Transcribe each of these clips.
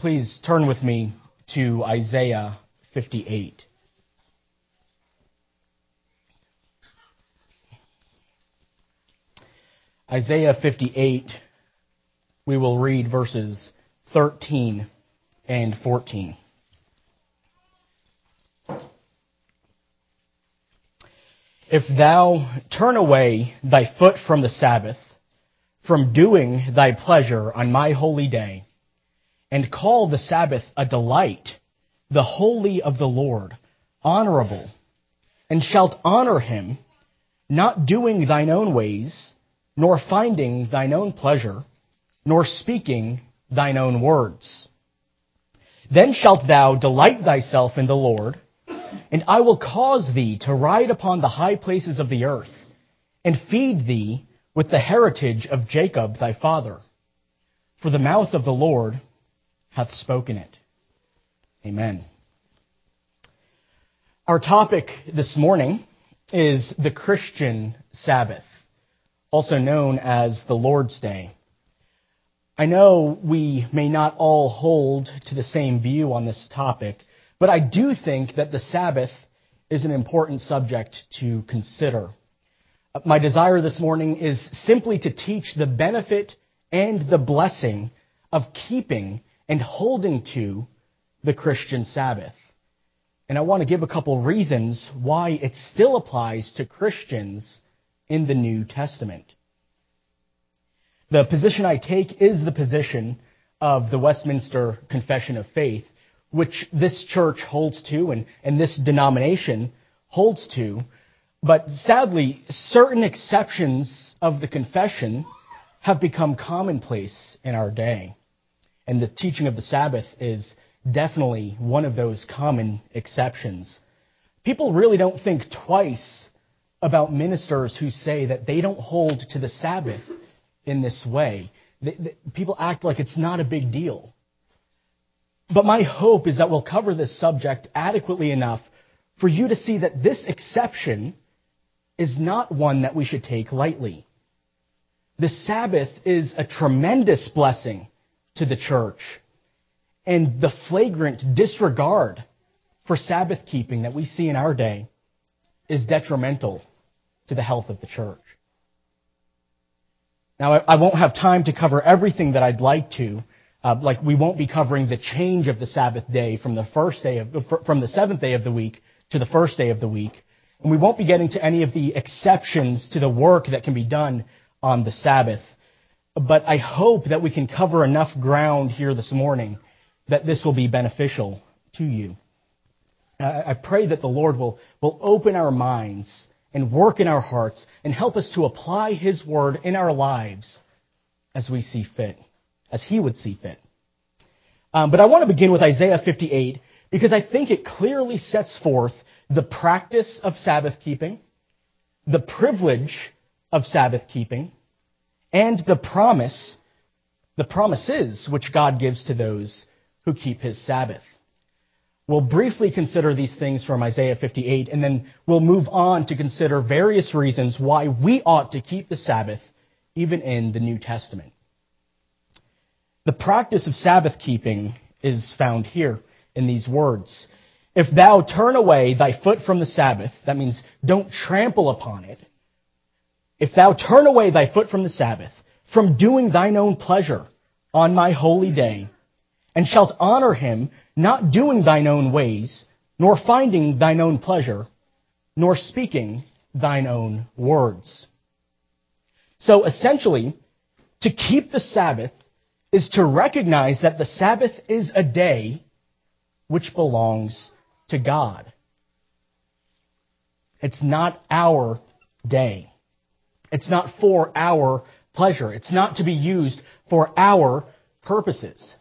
Please turn with me to Isaiah 58. Isaiah 58, we will read verses 13 and 14. If thou turn away thy foot from the Sabbath, from doing thy pleasure on my holy day, and call the Sabbath a delight, the holy of the Lord, honorable, and shalt honor him, not doing thine own ways, nor finding thine own pleasure, nor speaking thine own words. Then shalt thou delight thyself in the Lord, and I will cause thee to ride upon the high places of the earth, and feed thee with the heritage of Jacob thy father. For the mouth of the Lord hath spoken it. Amen. Our topic this morning is the Christian Sabbath, also known as the Lord's Day. I know we may not all hold to the same view on this topic, but I do think that the Sabbath is an important subject to consider. My desire this morning is simply to teach the benefit and the blessing of keeping and holding to the Christian Sabbath. And I want to give a couple reasons why it still applies to Christians in the New Testament. The position I take is the position of the Westminster Confession of Faith, which this church holds to and, and this denomination holds to. But sadly, certain exceptions of the confession have become commonplace in our day. And the teaching of the Sabbath is definitely one of those common exceptions. People really don't think twice about ministers who say that they don't hold to the Sabbath in this way. People act like it's not a big deal. But my hope is that we'll cover this subject adequately enough for you to see that this exception is not one that we should take lightly. The Sabbath is a tremendous blessing to the church, and the flagrant disregard for Sabbath keeping that we see in our day is detrimental to the health of the church. Now, I won't have time to cover everything that I'd like to, uh, like we won't be covering the change of the Sabbath day from the first day of, from the seventh day of the week to the first day of the week. And we won't be getting to any of the exceptions to the work that can be done on the Sabbath. But I hope that we can cover enough ground here this morning that this will be beneficial to you. I pray that the Lord will, will open our minds and work in our hearts and help us to apply His Word in our lives as we see fit as he would see fit. Um, but I want to begin with Isaiah 58 because I think it clearly sets forth the practice of Sabbath keeping, the privilege of Sabbath keeping, and the promise, the promises which God gives to those who keep his Sabbath. We'll briefly consider these things from Isaiah 58, and then we'll move on to consider various reasons why we ought to keep the Sabbath even in the New Testament. The practice of Sabbath keeping is found here in these words. If thou turn away thy foot from the Sabbath, that means don't trample upon it. If thou turn away thy foot from the Sabbath, from doing thine own pleasure on my holy day, and shalt honor him, not doing thine own ways, nor finding thine own pleasure, nor speaking thine own words. So essentially, to keep the Sabbath is to recognize that the Sabbath is a day which belongs to God. It's not our day. It's not for our pleasure. It's not to be used for our purposes.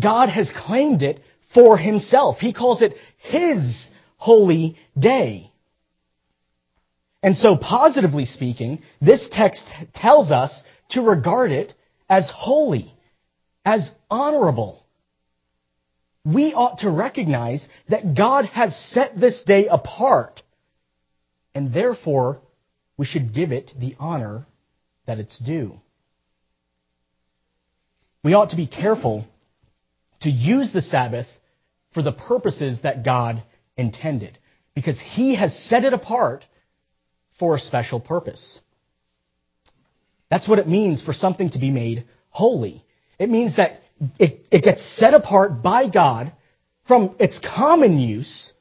God has claimed it for himself. He calls it his holy day. And so positively speaking, this text tells us to regard it as holy as honorable. We ought to recognize that God has set this day apart, and therefore we should give it the honor that it's due. We ought to be careful to use the Sabbath for the purposes that God intended. Because He has set it apart for a special purpose. That's what it means for something to be made holy. It means that it, it gets set apart by God from its common use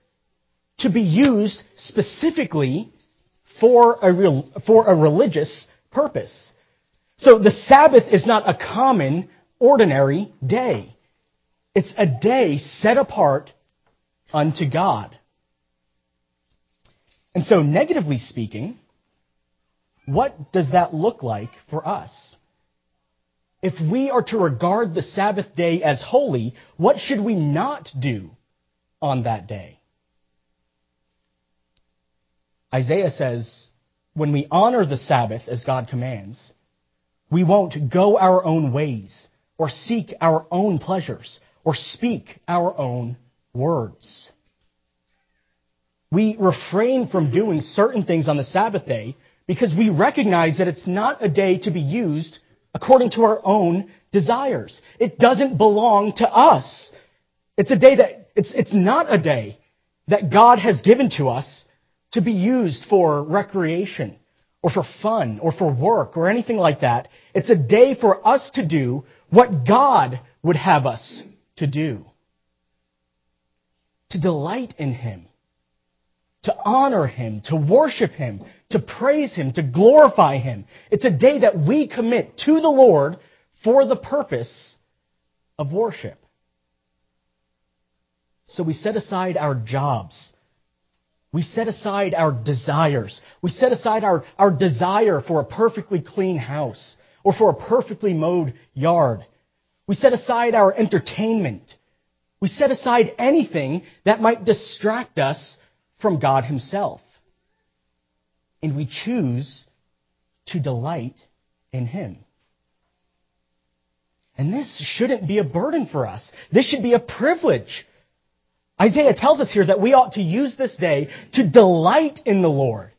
to be used specifically for a, real, for a religious purpose. So the Sabbath is not a common, ordinary day. It's a day set apart unto God. And so, negatively speaking, what does that look like for us? If we are to regard the Sabbath day as holy, what should we not do on that day? Isaiah says, when we honor the Sabbath as God commands, we won't go our own ways or seek our own pleasures or speak our own words. We refrain from doing certain things on the Sabbath day because we recognize that it's not a day to be used according to our own desires. It doesn't belong to us. It's a day that, it's, it's not a day that God has given to us to be used for recreation or for fun or for work or anything like that. It's a day for us to do what God would have us to do. To delight in Him. To honor Him. To worship Him. To praise Him. To glorify Him. It's a day that we commit to the Lord for the purpose of worship. So we set aside our jobs we set aside our desires. We set aside our, our desire for a perfectly clean house or for a perfectly mowed yard. We set aside our entertainment. We set aside anything that might distract us from God Himself. And we choose to delight in Him. And this shouldn't be a burden for us. This should be a privilege. Isaiah tells us here that we ought to use this day to delight in the Lord.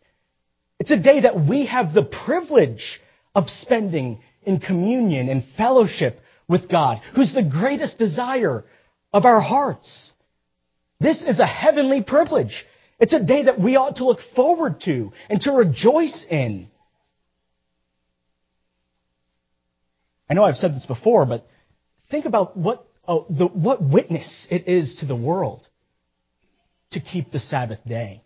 It's a day that we have the privilege of spending in communion and fellowship with God, who's the greatest desire of our hearts. This is a heavenly privilege. It's a day that we ought to look forward to and to rejoice in. I know I've said this before, but think about what, oh, the, what witness it is to the world to keep the Sabbath day.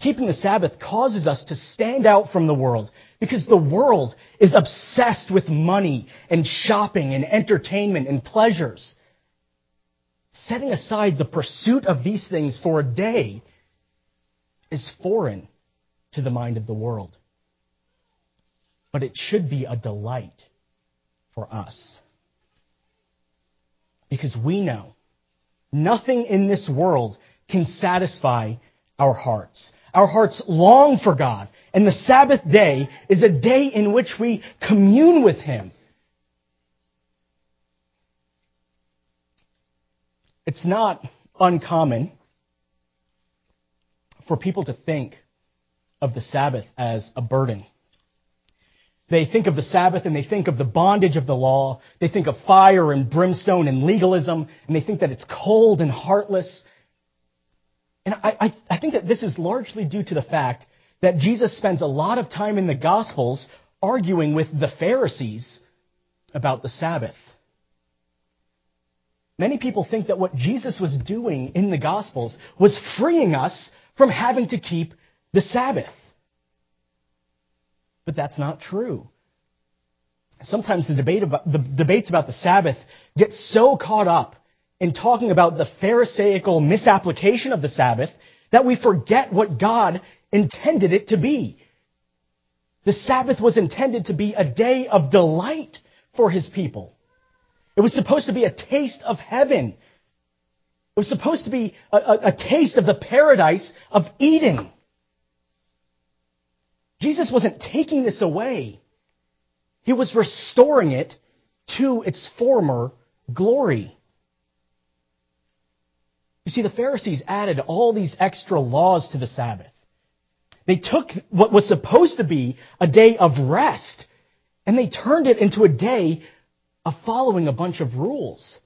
Keeping the Sabbath causes us to stand out from the world because the world is obsessed with money and shopping and entertainment and pleasures. Setting aside the pursuit of these things for a day is foreign to the mind of the world. But it should be a delight for us. Because we know Nothing in this world can satisfy our hearts. Our hearts long for God. And the Sabbath day is a day in which we commune with Him. It's not uncommon for people to think of the Sabbath as a burden. They think of the Sabbath and they think of the bondage of the law. They think of fire and brimstone and legalism, and they think that it's cold and heartless. And I, I, I think that this is largely due to the fact that Jesus spends a lot of time in the Gospels arguing with the Pharisees about the Sabbath. Many people think that what Jesus was doing in the Gospels was freeing us from having to keep the Sabbath. But that's not true. Sometimes the, debate about, the debates about the Sabbath get so caught up in talking about the Pharisaical misapplication of the Sabbath that we forget what God intended it to be. The Sabbath was intended to be a day of delight for His people. It was supposed to be a taste of heaven. It was supposed to be a, a, a taste of the paradise of Eden. Jesus wasn't taking this away. He was restoring it to its former glory. You see, the Pharisees added all these extra laws to the Sabbath. They took what was supposed to be a day of rest and they turned it into a day of following a bunch of rules.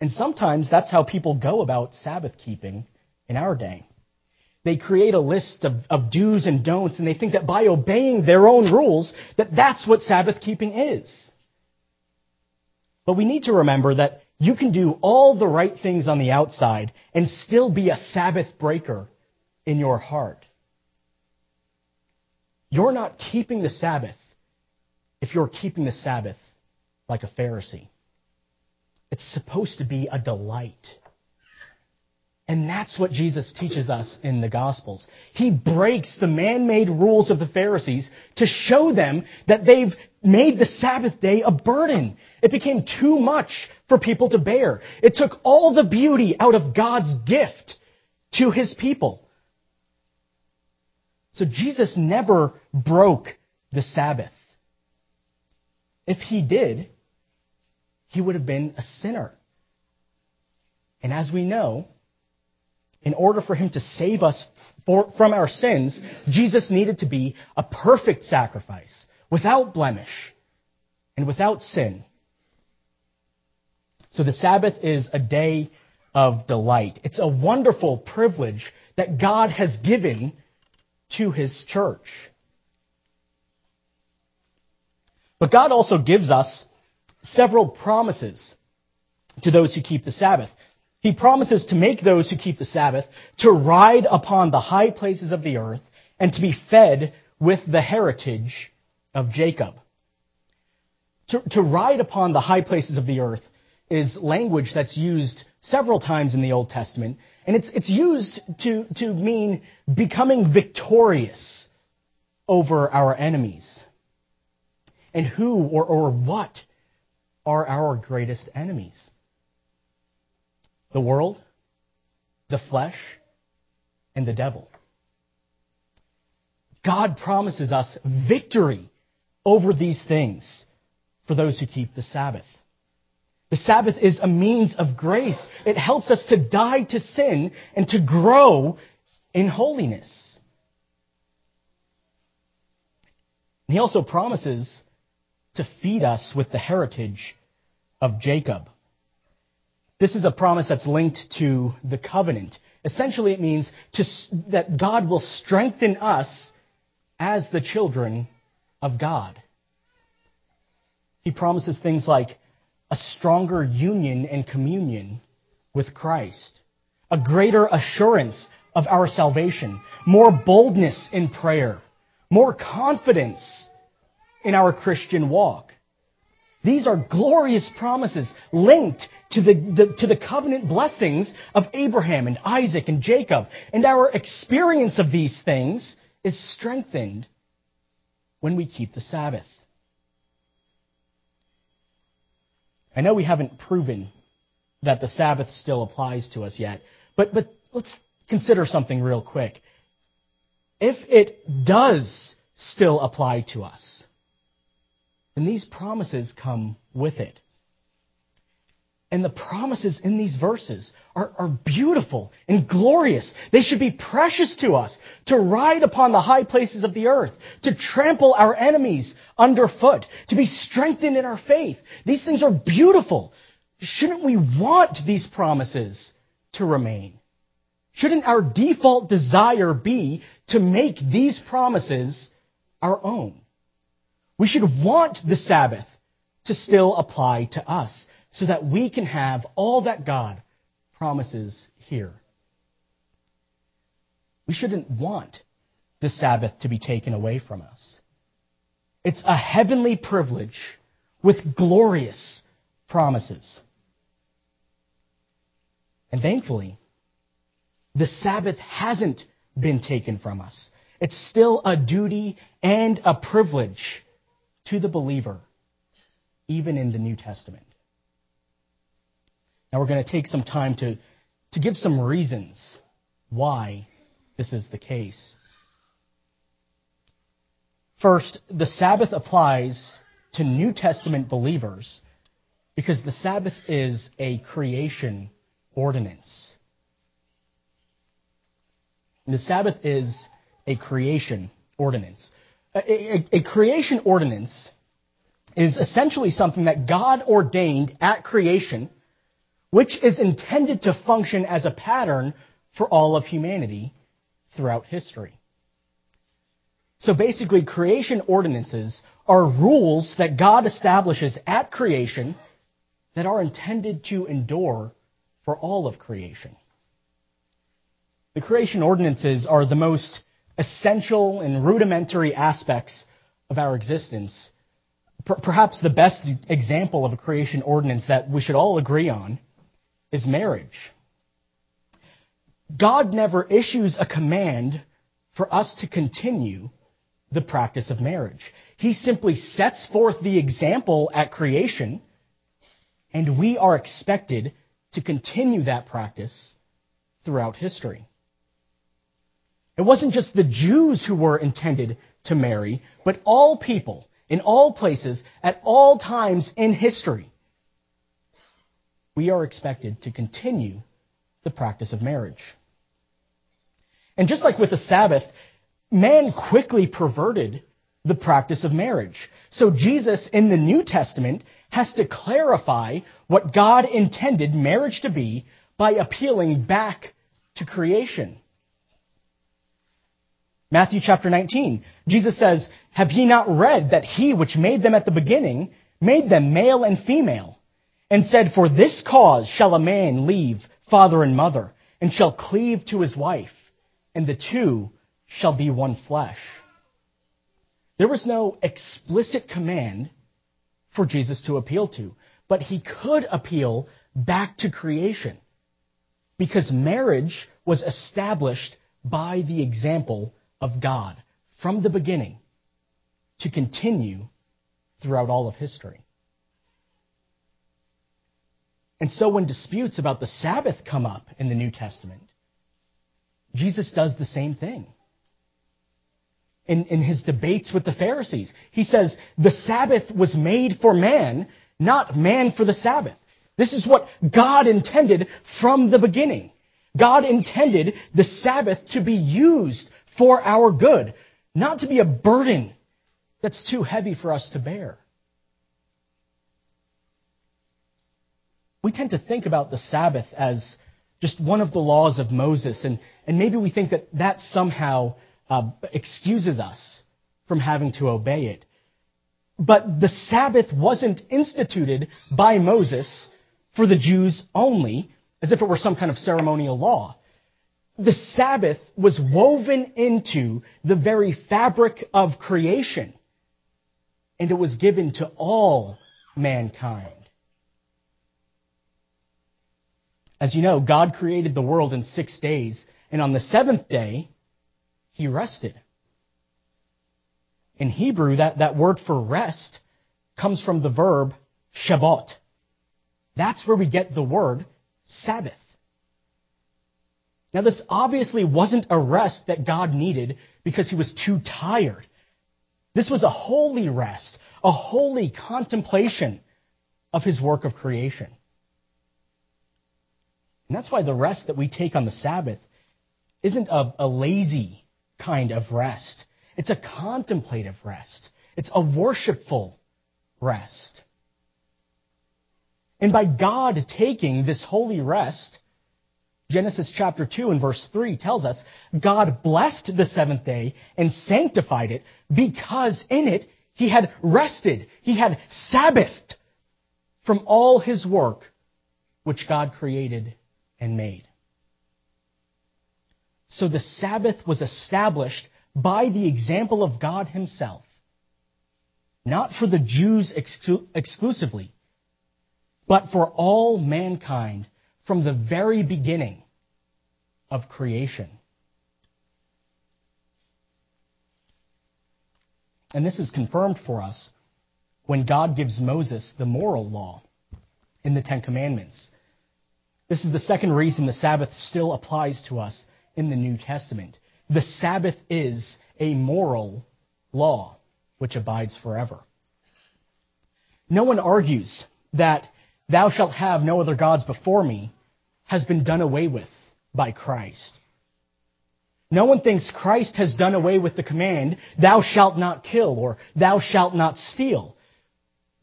And sometimes that's how people go about Sabbath keeping in our day. They create a list of, of do's and don'ts, and they think that by obeying their own rules, that that's what Sabbath keeping is. But we need to remember that you can do all the right things on the outside and still be a Sabbath breaker in your heart. You're not keeping the Sabbath if you're keeping the Sabbath like a Pharisee. It's supposed to be a delight. And that's what Jesus teaches us in the Gospels. He breaks the man-made rules of the Pharisees to show them that they've made the Sabbath day a burden. It became too much for people to bear. It took all the beauty out of God's gift to His people. So Jesus never broke the Sabbath. If He did, He would have been a sinner. And as we know, in order for him to save us for, from our sins, Jesus needed to be a perfect sacrifice, without blemish and without sin. So the Sabbath is a day of delight. It's a wonderful privilege that God has given to his church. But God also gives us several promises to those who keep the Sabbath. He promises to make those who keep the Sabbath to ride upon the high places of the earth and to be fed with the heritage of Jacob. To, to ride upon the high places of the earth is language that's used several times in the Old Testament, and it's, it's used to, to mean becoming victorious over our enemies. And who or, or what are our greatest enemies? The world, the flesh, and the devil. God promises us victory over these things for those who keep the Sabbath. The Sabbath is a means of grace. It helps us to die to sin and to grow in holiness. And he also promises to feed us with the heritage of Jacob. This is a promise that's linked to the covenant. Essentially, it means to, that God will strengthen us as the children of God. He promises things like a stronger union and communion with Christ, a greater assurance of our salvation, more boldness in prayer, more confidence in our Christian walk. These are glorious promises linked to the, the, to the covenant blessings of Abraham and Isaac and Jacob. And our experience of these things is strengthened when we keep the Sabbath. I know we haven't proven that the Sabbath still applies to us yet, but, but let's consider something real quick. If it does still apply to us, then these promises come with it. And the promises in these verses are, are, beautiful and glorious. They should be precious to us to ride upon the high places of the earth, to trample our enemies underfoot, to be strengthened in our faith. These things are beautiful. Shouldn't we want these promises to remain? Shouldn't our default desire be to make these promises our own? We should want the Sabbath to still apply to us so that we can have all that God promises here. We shouldn't want the Sabbath to be taken away from us. It's a heavenly privilege with glorious promises. And thankfully, the Sabbath hasn't been taken from us. It's still a duty and a privilege to the believer, even in the New Testament. Now we're going to take some time to, to give some reasons why this is the case. First, the Sabbath applies to New Testament believers because the Sabbath is a creation ordinance. The Sabbath is a creation ordinance. A, a, creation ordinance is essentially something that God ordained at creation which is intended to function as a pattern for all of humanity throughout history. So basically, creation ordinances are rules that God establishes at creation that are intended to endure for all of creation. The creation ordinances are the most essential and rudimentary aspects of our existence. perhaps the best example of a creation ordinance that we should all agree on is marriage. God never issues a command for us to continue the practice of marriage. He simply sets forth the example at creation, and we are expected to continue that practice throughout history. It wasn't just the Jews who were intended to marry, but all people in all places at all times in history. We are expected to continue the practice of marriage. And just like with the Sabbath, man quickly perverted the practice of marriage. So Jesus in the New Testament has to clarify what God intended marriage to be by appealing back to creation. Matthew chapter 19, Jesus says, Have ye not read that he which made them at the beginning made them male and female, and said, For this cause shall a man leave father and mother, and shall cleave to his wife, and the two shall be one flesh. There was no explicit command for Jesus to appeal to, but he could appeal back to creation because marriage was established by the example of God from the beginning to continue throughout all of history. And so when disputes about the Sabbath come up in the New Testament, Jesus does the same thing in, in his debates with the Pharisees. He says, the Sabbath was made for man, not man for the Sabbath. This is what God intended from the beginning. God intended the Sabbath to be used for our good, not to be a burden that's too heavy for us to bear. We tend to think about the Sabbath as just one of the laws of Moses, and, and maybe we think that that somehow uh, excuses us from having to obey it. But the Sabbath wasn't instituted by Moses for the Jews only, as if it were some kind of ceremonial law. The Sabbath was woven into the very fabric of creation, and it was given to all mankind. As you know, God created the world in six days, and on the seventh day, he rested. In Hebrew, that, that word for rest comes from the verb Shabbat. That's where we get the word Sabbath. Now, this obviously wasn't a rest that God needed because he was too tired. This was a holy rest, a holy contemplation of his work of creation. And that's why the rest that we take on the Sabbath isn't a, a lazy kind of rest. It's a contemplative rest. It's a worshipful rest. And by God taking this holy rest, Genesis chapter 2 and verse 3 tells us God blessed the seventh day and sanctified it because in it he had rested. He had Sabbathed from all his work which God created and made. So the Sabbath was established by the example of God Himself, not for the Jews exclu- exclusively, but for all mankind from the very beginning of creation. And this is confirmed for us when God gives Moses the moral law in the Ten Commandments. This is the second reason the Sabbath still applies to us in the New Testament. The Sabbath is a moral law which abides forever. No one argues that thou shalt have no other gods before me has been done away with by Christ. No one thinks Christ has done away with the command, thou shalt not kill or thou shalt not steal.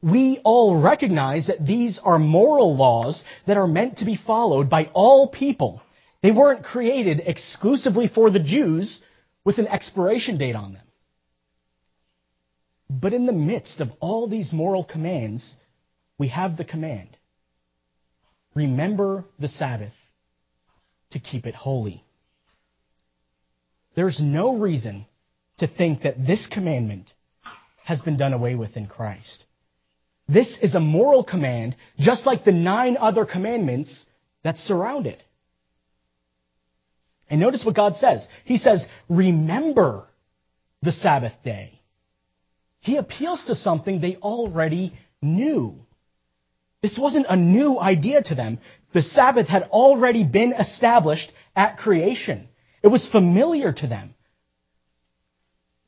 we all recognize that these are moral laws that are meant to be followed by all people. They weren't created exclusively for the Jews with an expiration date on them. But in the midst of all these moral commands, we have the command remember the Sabbath to keep it holy. There's no reason to think that this commandment has been done away with in Christ. This is a moral command, just like the nine other commandments that surround it. And notice what God says. He says, remember the Sabbath day. He appeals to something they already knew. This wasn't a new idea to them. The Sabbath had already been established at creation. It was familiar to them.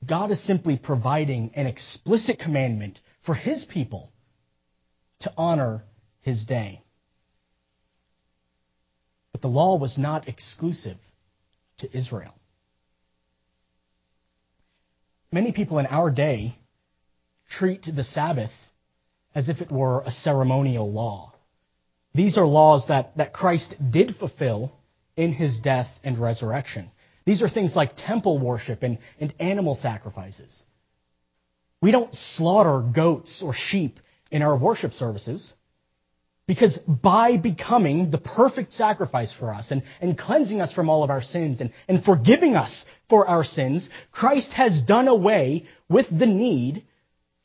God is simply providing an explicit commandment for His people to honor His day. But the law was not exclusive to Israel. Many people in our day treat the Sabbath as if it were a ceremonial law. These are laws that, that Christ did fulfill in his death and resurrection. These are things like temple worship and, and animal sacrifices. We don't slaughter goats or sheep in our worship services. Because by becoming the perfect sacrifice for us and, and cleansing us from all of our sins and, and forgiving us for our sins, Christ has done away with the need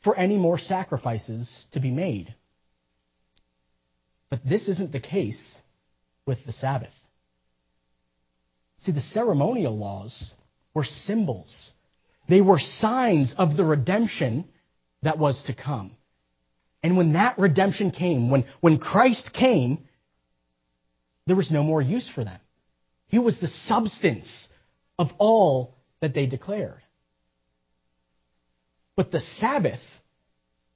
for any more sacrifices to be made. But this isn't the case with the Sabbath. See, the ceremonial laws were symbols. They were signs of the redemption that was to come. And when that redemption came, when, when Christ came, there was no more use for them. He was the substance of all that they declared. But the Sabbath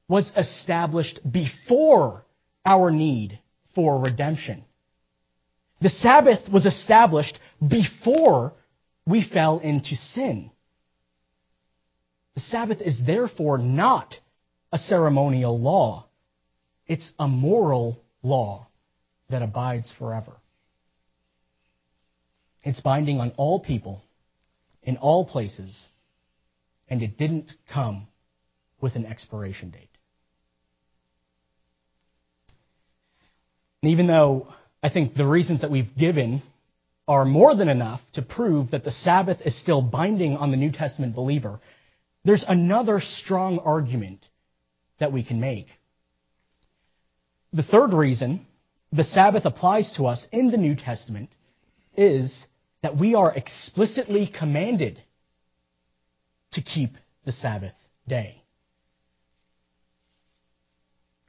was established before our need for redemption. The Sabbath was established before we fell into sin. The Sabbath is therefore not a ceremonial law. It's a moral law that abides forever. It's binding on all people in all places, and it didn't come with an expiration date. And even though I think the reasons that we've given are more than enough to prove that the Sabbath is still binding on the New Testament believer, there's another strong argument that we can make. The third reason the Sabbath applies to us in the New Testament is that we are explicitly commanded to keep the Sabbath day.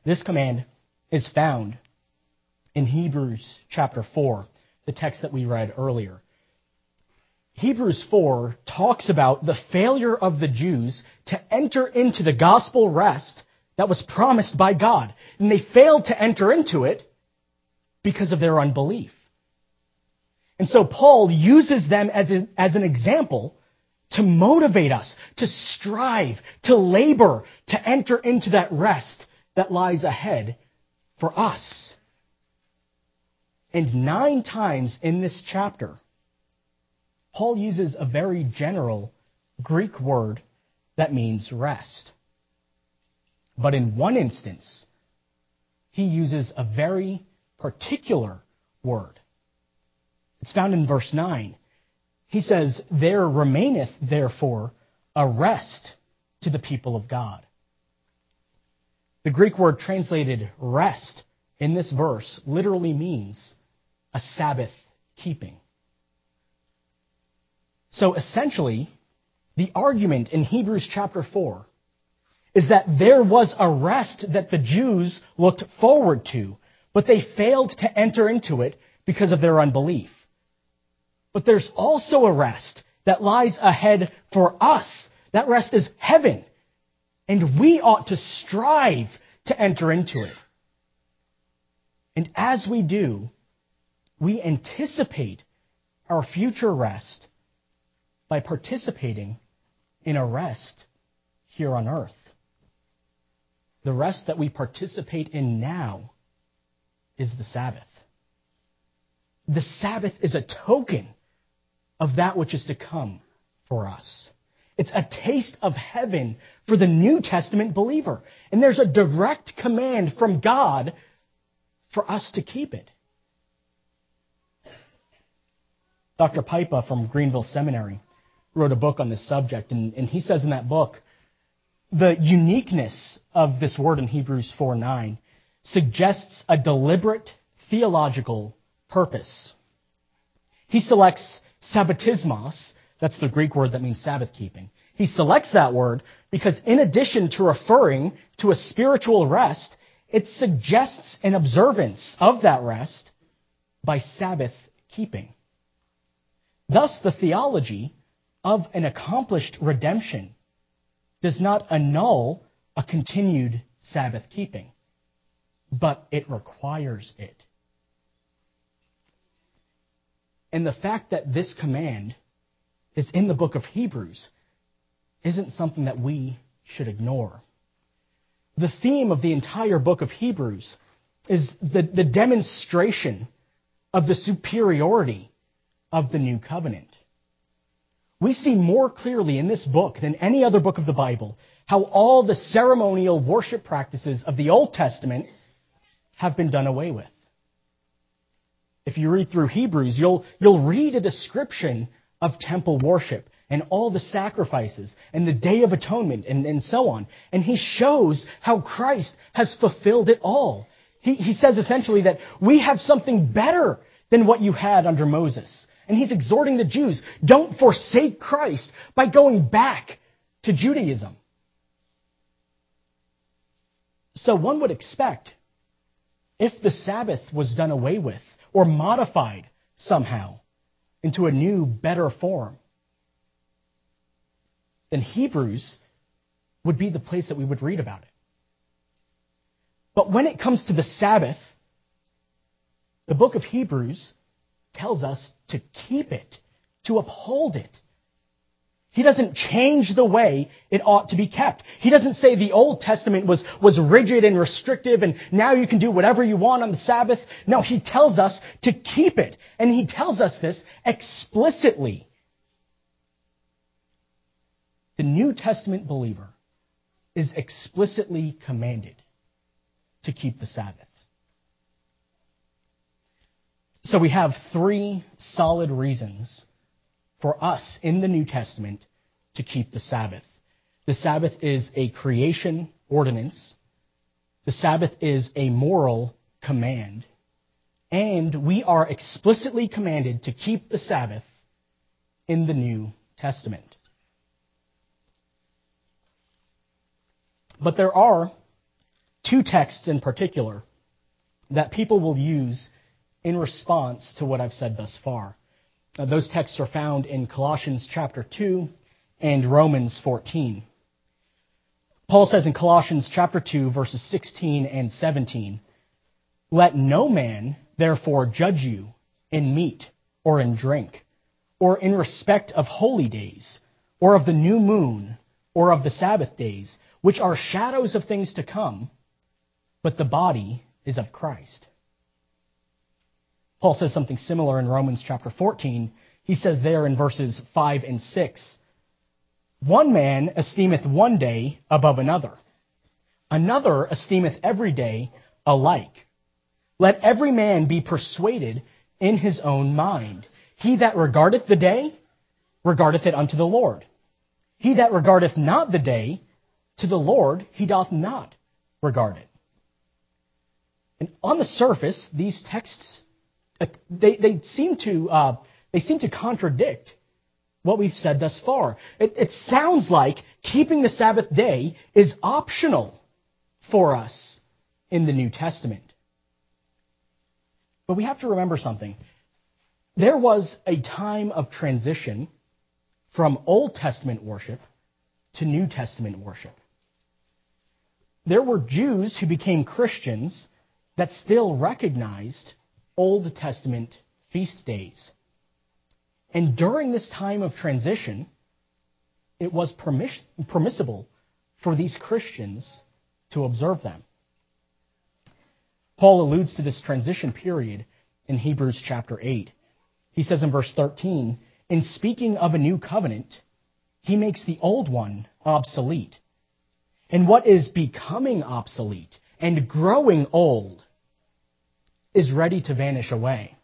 This command is found in Hebrews chapter 4, the text that we read earlier. Hebrews 4 talks about the failure of the Jews to enter into the gospel rest that was promised by God. And they failed to enter into it because of their unbelief. And so Paul uses them as, a, as an example to motivate us, to strive, to labor, to enter into that rest that lies ahead for us. And nine times in this chapter, Paul uses a very general Greek word that means rest. But in one instance, he uses a very particular word. It's found in verse 9. He says, There remaineth therefore a rest to the people of God. The Greek word translated rest in this verse literally means a Sabbath keeping. So essentially, the argument in Hebrews chapter 4 is that there was a rest that the Jews looked forward to, but they failed to enter into it because of their unbelief. But there's also a rest that lies ahead for us. That rest is heaven. And we ought to strive to enter into it. And as we do, we anticipate our future rest by participating in a rest here on earth. the rest that we participate in now is the Sabbath. The Sabbath is a token of that which is to come for us. It's a taste of heaven for the New Testament believer. And there's a direct command from God for us to keep it. Dr. Pipa from Greenville Seminary wrote a book on this subject, and, and he says in that book, the uniqueness of this word in Hebrews 4 9 suggests a deliberate theological purpose. He selects sabbatismos, that's the Greek word that means Sabbath keeping. He selects that word because in addition to referring to a spiritual rest, it suggests an observance of that rest by Sabbath keeping. Thus, the theology of an accomplished redemption does not annul a continued Sabbath keeping, but it requires it. And the fact that this command is in the book of Hebrews isn't something that we should ignore. The theme of the entire book of Hebrews is the, the demonstration of the superiority of the new covenant. We see more clearly in this book than any other book of the Bible how all the ceremonial worship practices of the Old Testament have been done away with. If you read through Hebrews, you'll, you'll read a description of temple worship and all the sacrifices and the Day of Atonement and, and so on. And he shows how Christ has fulfilled it all. He, he says essentially that we have something better than what you had under Moses. And he's exhorting the Jews, don't forsake Christ by going back to Judaism. So one would expect if the Sabbath was done away with or modified somehow, into a new, better form, then Hebrews would be the place that we would read about it. But when it comes to the Sabbath, the book of Hebrews tells us to keep it, to uphold it. He doesn't change the way it ought to be kept. He doesn't say the Old Testament was, was rigid and restrictive and now you can do whatever you want on the Sabbath. No, he tells us to keep it. And he tells us this explicitly. The New Testament believer is explicitly commanded to keep the Sabbath. So we have three solid reasons for us in the New Testament to keep the Sabbath. The Sabbath is a creation ordinance. The Sabbath is a moral command. And we are explicitly commanded to keep the Sabbath in the New Testament. But there are two texts in particular that people will use in response to what I've said thus far. Uh, those texts are found in Colossians chapter 2 and Romans 14. Paul says in Colossians chapter 2 verses 16 and 17, Let no man therefore judge you in meat or in drink, or in respect of holy days, or of the new moon, or of the Sabbath days, which are shadows of things to come, but the body is of Christ. Paul says something similar in Romans chapter 14. He says there in verses 5 and 6, One man esteemeth one day above another. Another esteemeth every day alike. Let every man be persuaded in his own mind. He that regardeth the day, regardeth it unto the Lord. He that regardeth not the day, to the Lord he doth not regard it. And on the surface, these texts they, they seem to uh, they seem to contradict what we've said thus far. It, it sounds like keeping the Sabbath day is optional for us in the New Testament. But we have to remember something. There was a time of transition from Old Testament worship to New Testament worship. There were Jews who became Christians that still recognized Old Testament feast days. And during this time of transition, it was permiss- permissible for these Christians to observe them. Paul alludes to this transition period in Hebrews chapter 8. He says in verse 13, In speaking of a new covenant, he makes the old one obsolete. And what is becoming obsolete and growing old is ready to vanish away.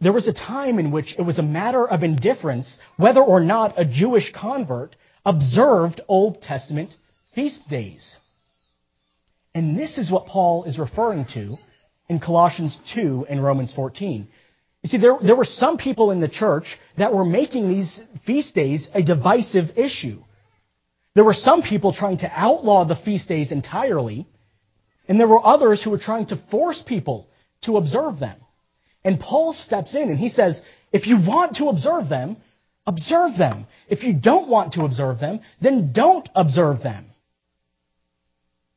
There was a time in which it was a matter of indifference whether or not a Jewish convert observed Old Testament feast days. And this is what Paul is referring to in Colossians 2 and Romans 14. You see, there, there were some people in the church that were making these feast days a divisive issue. There were some people trying to outlaw the feast days entirely, and there were others who were trying to force people to observe them. And Paul steps in and he says, if you want to observe them, observe them. If you don't want to observe them, then don't observe them.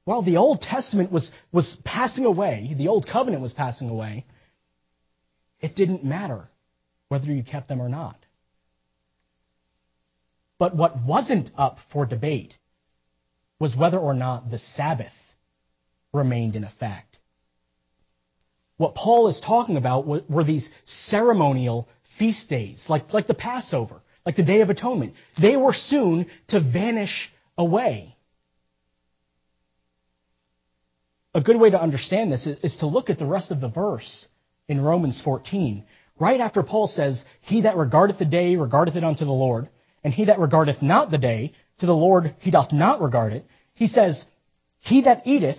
While the Old Testament was, was passing away, the Old Covenant was passing away, it didn't matter whether you kept them or not. But what wasn't up for debate was whether or not the Sabbath remained in effect. What Paul is talking about were these ceremonial feast days, like, like the Passover, like the Day of Atonement. They were soon to vanish away. A good way to understand this is to look at the rest of the verse in Romans 14. Right after Paul says, He that regardeth the day regardeth it unto the Lord, and he that regardeth not the day, to the Lord he doth not regard it, he says, He that eateth,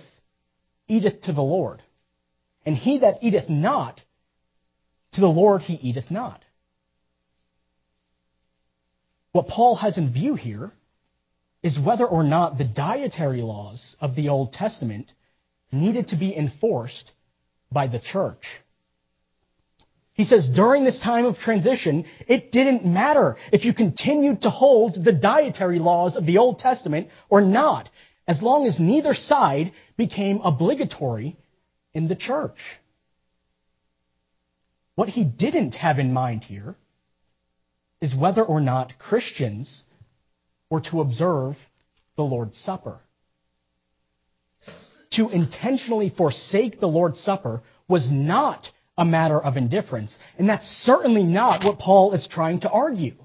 eateth to the Lord. And he that eateth not, to the Lord he eateth not. What Paul has in view here is whether or not the dietary laws of the Old Testament needed to be enforced by the church. He says during this time of transition, it didn't matter if you continued to hold the dietary laws of the Old Testament or not, as long as neither side became obligatory in the church. What he didn't have in mind here is whether or not Christians were to observe the Lord's Supper. To intentionally forsake the Lord's Supper was not a matter of indifference, and that's certainly not what Paul is trying to argue.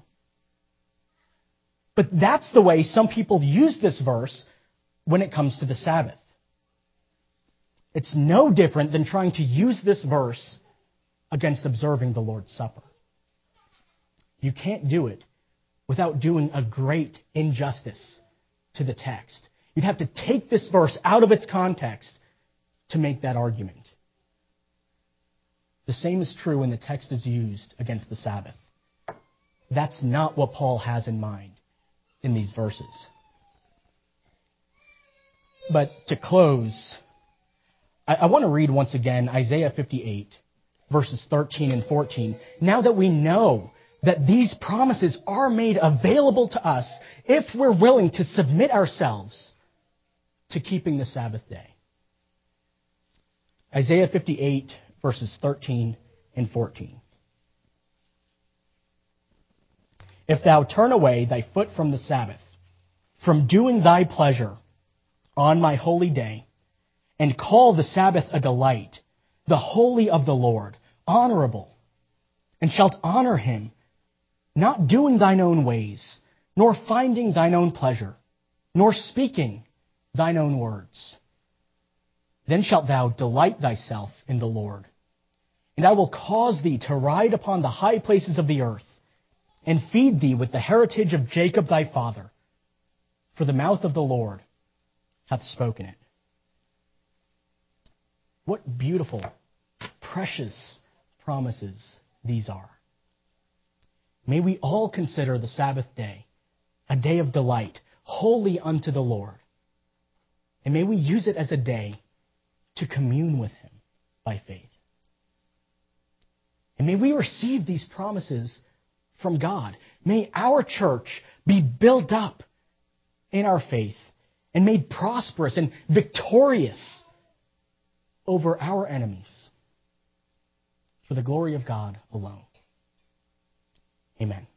But that's the way some people use this verse when it comes to the Sabbath. It's no different than trying to use this verse against observing the Lord's Supper. You can't do it without doing a great injustice to the text. You'd have to take this verse out of its context to make that argument. The same is true when the text is used against the Sabbath. That's not what Paul has in mind in these verses. But to close, I, I want to read once again Isaiah 58, verses 13 and 14. Now that we know that these promises are made available to us if we're willing to submit ourselves to keeping the Sabbath day. Isaiah 58, verses 13 and 14. If thou turn away thy foot from the Sabbath, from doing thy pleasure on my holy day, and call the Sabbath a delight, the holy of the Lord, honorable, and shalt honor him, not doing thine own ways, nor finding thine own pleasure, nor speaking thine own words. Then shalt thou delight thyself in the Lord. And I will cause thee to ride upon the high places of the earth, and feed thee with the heritage of Jacob thy father. For the mouth of the Lord hath spoken it. What beautiful, precious promises these are. May we all consider the Sabbath day a day of delight, holy unto the Lord. And may we use it as a day to commune with Him by faith. And may we receive these promises from God. May our church be built up in our faith and made prosperous and victorious over our enemies for the glory of God alone. Amen.